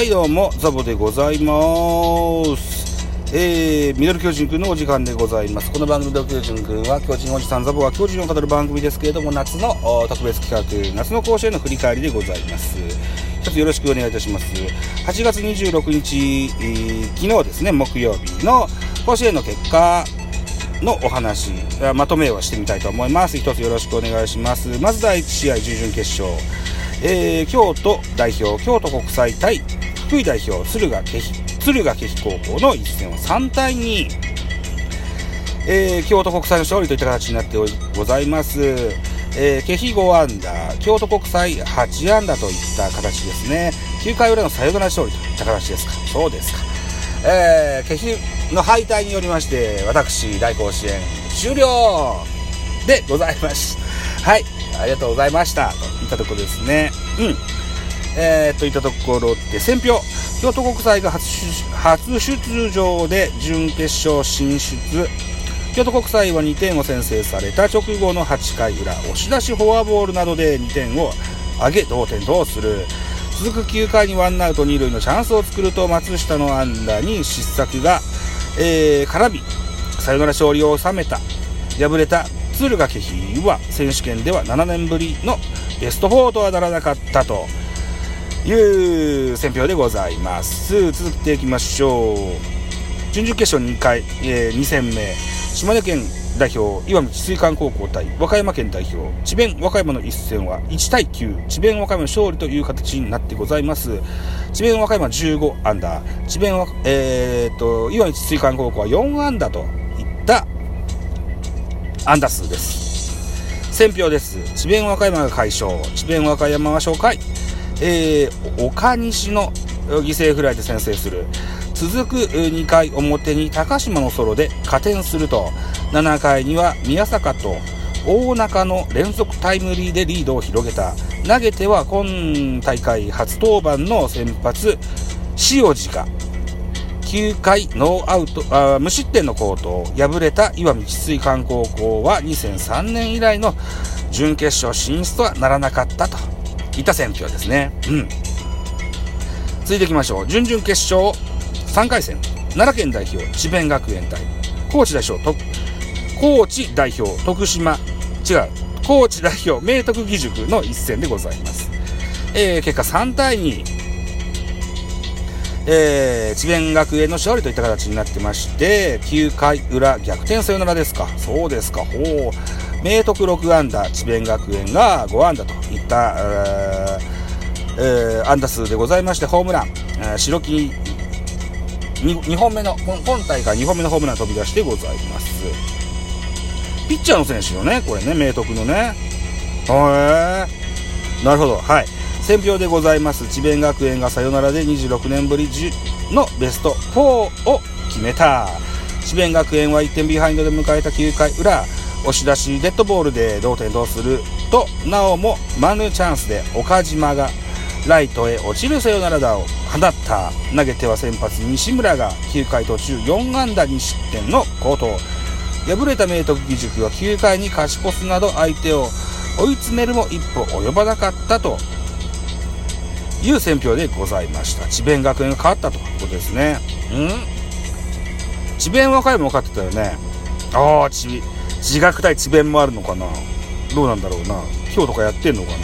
はいどうもザボでございます。えー、ミドル巨人くんのお時間でございます。この番組ミドル巨人くんは巨人おじさんザボが巨人を語る番組ですけれども夏の特別企画夏の甲子園の振り返りでございます。一つよろしくお願いいたします。8月26日、えー、昨日ですね木曜日の甲子園の結果のお話まとめをしてみたいと思います。一つよろしくお願いします。まず第1試合準々決勝。えー、京都代表京都国際対福井代表敦賀気比敦賀気比高校の一戦は3対2、えー、京都国際の勝利といった形になってございます、えー、気比5アンダー京都国際8アンダーといった形ですね。9回裏のサヨナラ勝利といった形ですか。そうですか。えー、気比の敗退によりまして私大甲子園終了でございます。はいありがとうございました。といったところですね。うん。えー、といったところで、選票。京都国際が初出場で準決勝進出。京都国際は2点を先制された直後の8回裏、押し出しフォアボールなどで2点を上げ同点とする。続く9回にワンアウト2塁のチャンスを作ると松下の安打に失策が、えー、絡み、サヨナラ勝利を収めた。敗れた敦賀気比は選手権では7年ぶりのベスト4とはならなかったという選評でございます。続けていきましょう。準々決勝2回、えー、2戦目。島根県代表岩見水管高校対和歌山県代表。智弁和歌山の一戦は1対9智弁和歌山の勝利という形になってございます。智弁和歌山15アンダー。智弁は、えーと、と岩見水管高校は4アンダーといったアンダー数です。選票です。智弁和歌山が快勝。智弁和歌山は初回、えー、岡西の犠牲フライで先制する。続く2回表に高島のソロで加点すると、7回には宮坂と大中の連続タイムリーでリードを広げた。投げては今大会初登板の先発、塩路が9回ノーアウトあ無失点の好投敗れた岩見治水館高校は2003年以来の準決勝進出とはならなかったといた選挙ですね。うん。続いていきましょう。準々決勝3回戦。奈良県代表、智弁学園対、高知代表、と高知代表、徳島、違う、高知代表、明徳義塾の一戦でございます。えー、結果3対2、えー、智弁学園の勝利といった形になってまして、9回裏逆転サヨナラですか。そうですか。ほう。明徳6安打、智弁学園が5安打といった、えー、安打数でございまして、ホームラン、えー、白木 2, 2本目の、今大会2本目のホームラン飛び出してございます。ピッチャーの選手よね、これね、明徳のね。へえ。なるほど。はい。選票でございます智弁学園がサヨナラで26年ぶりのベスト4を決めた智弁学園は1点ビハインドで迎えた9回裏押し出しデッドボールで同点とするとなおもマヌチャンスで岡島がライトへ落ちるサヨナラ打を放った投げては先発西村が9回途中4安打2失点の好投敗れた明徳義塾は9回に勝ち越すなど相手を追い詰めるも一歩及ばなかったという選評でございました智弁学園が勝ったということですねうん智弁和歌山も勝ってたよねああ智自学対智弁もあるのかな？どうなんだろうな？今日とかやってんのかな？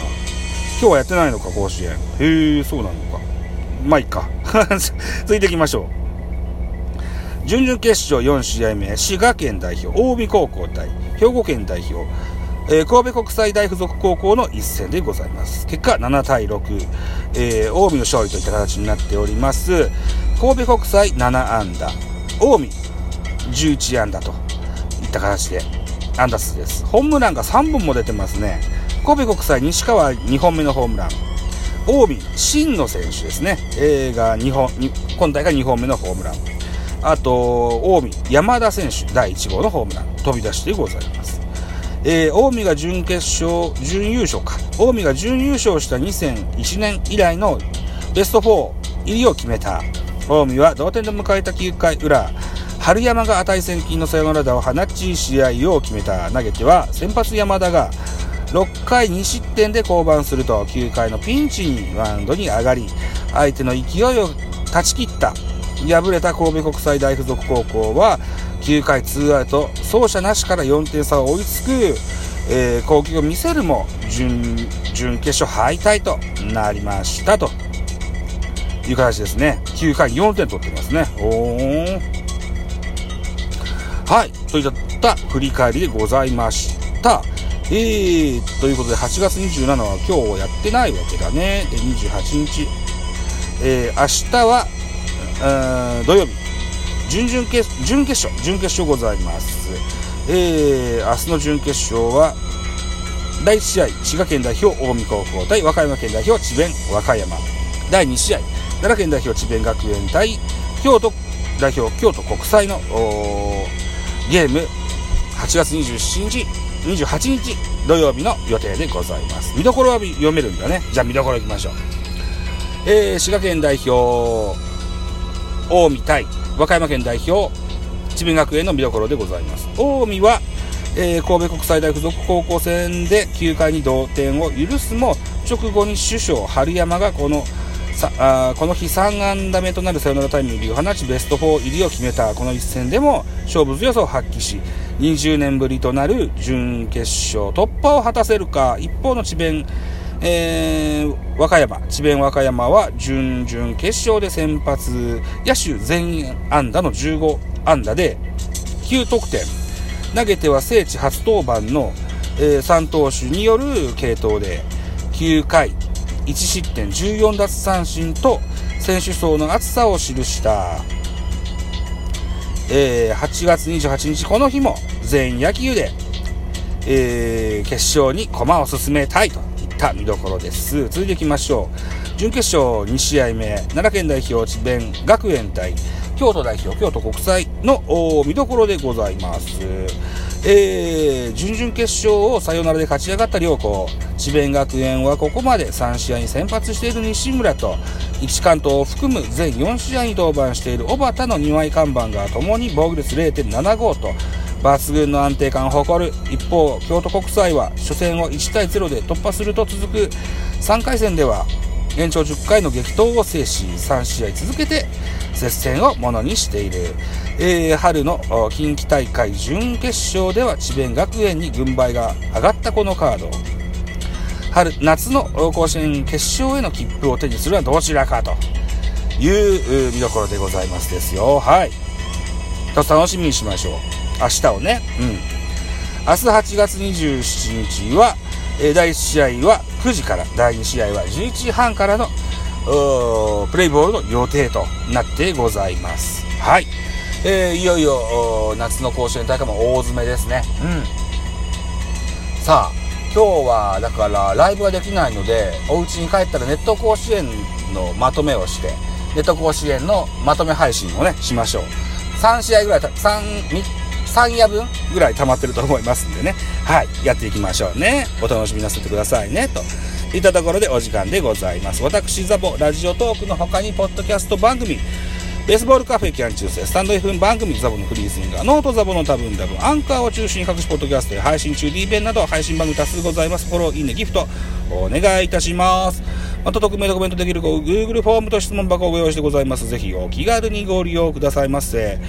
今日はやってないのか甲子園。へえそうなのか。まあいいか。続いていきましょう。準々決勝4試合目滋賀県代表近江高校対兵庫県代表えー、神戸国際大附属高校の一戦でございます。結果7対6、えー、近江の勝利といった形になっております。神戸国際7安打、近江11安打といった形で安打数です。ホームランが3本も出てますね。神戸国際西川2本目のホームラン。近江真野選手ですね。えー、が2本、今大会2本目のホームラン。あと、近江山田選手第1号のホームラン飛び出してございます。えー、近江が準決勝、準優勝か。近江が準優勝した2001年以来のベスト4入りを決めた。近江は同点で迎えた9回裏、春山が値千金のサヨナラ打を放ち試合を決めた。投げては先発山田が6回2失点で降板すると9回のピンチにマウンドに上がり相手の勢いを断ち切った敗れた神戸国際大付属高校は9回ツーアウト走者なしから4点差を追いつく、えー、攻撃を見せるも準準決勝敗退となりましたという形ですね9回4点取ってますねおーはい。といった振り返りでございました。えー、ということで8月27は今日やってないわけだね。で28日えー、明日は土曜日。準々決準決勝。準決勝ございます、えー、明日の準決勝は第1試合。滋賀県代表近江高校対和歌山県代表智弁和歌山。第2試合。奈良県代表智弁学園対京都代表京都国際のゲーム。8月27日28日土曜日の予定でございます。見どころは読めるんだね。じゃあ見どころいきましょう。えー、滋賀県代表近江対和歌山県代表智弁学園の見どころでございます。近江は、えー、神戸国際大付属高校戦で9回に同点を許すも直後に首相春山がこのさあこの日3安打目となるサヨナラタイムリーを放ちベスト4入りを決めた。この一戦でも勝負強さを発揮し20年ぶりとなる準決勝突破を果たせるか。一方の智弁えー、和歌山、智弁和歌山は準々決勝で先発、野手全安打の15安打で9得点。投げては聖地初登板の、えー、3投手による継投で9回1失点14奪三振と選手層の厚さを記した、えー、8月28日この日も全員野球で、えー、決勝に駒を進めたいといった見どころです。続いていきましょう。準決勝2試合目、奈良県代表智弁学園対京都代表京都国際の見どころでございます。えー、準々決勝をサヨナラで勝ち上がった両校、智弁学園はここまで3試合に先発している西村と、1関東を含む全4試合に登板している小畑の2枚看板がともに防御率0.75と、抜群の安定感を誇る一方京都国際は初戦を1対0で突破すると続く3回戦では延長10回の激闘を制し3試合続けて接戦をものにしている、えー、春の近畿大会準決勝では智弁学園に軍配が上がったこのカード。春夏の甲子園決勝への切符を手にするのはどちらかという見どころでございますですよ。はい。と楽しみにしましょう。明日をね。うん。明日8月27日は、えー、第1試合は9時から、第2試合は11時半からの、プレイボールの予定となってございます。はい。えー、いよいよ、夏の甲子園大会も大詰めですね。うん。さあ、今日は、だから、ライブができないので、お家に帰ったらネット甲子園のまとめをして、ネット甲子園のまとめ配信をね、しましょう。3試合ぐらい、3、3夜分ぐらい溜まってると思いますんでね。はい。やっていきましょうね。お楽しみなさってくださいね。と。いったところでお時間でございます。私、ザボ、ラジオトークの他に、ポッドキャスト番組、ベースボールカフェキャン中世、スタンド F 番組ザボのフリースインガー、ノートザボの多分多分、アンカーを中心に各種ポッドキャストで配信中、D 弁など配信番組多数ございます。フォロー、いいね、ギフト、お願いいたします。また匿名でコメントできる Google フォームと質問箱をご用意してございます。ぜひお気軽にご利用くださいませ。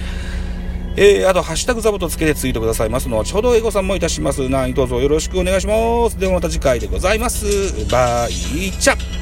えー、あと、ハッシュタグザボとつけてツイートくださいますの後ほどエゴさんもいたします。何どうぞよろしくお願いします。ではまた次回でございます。バイチャ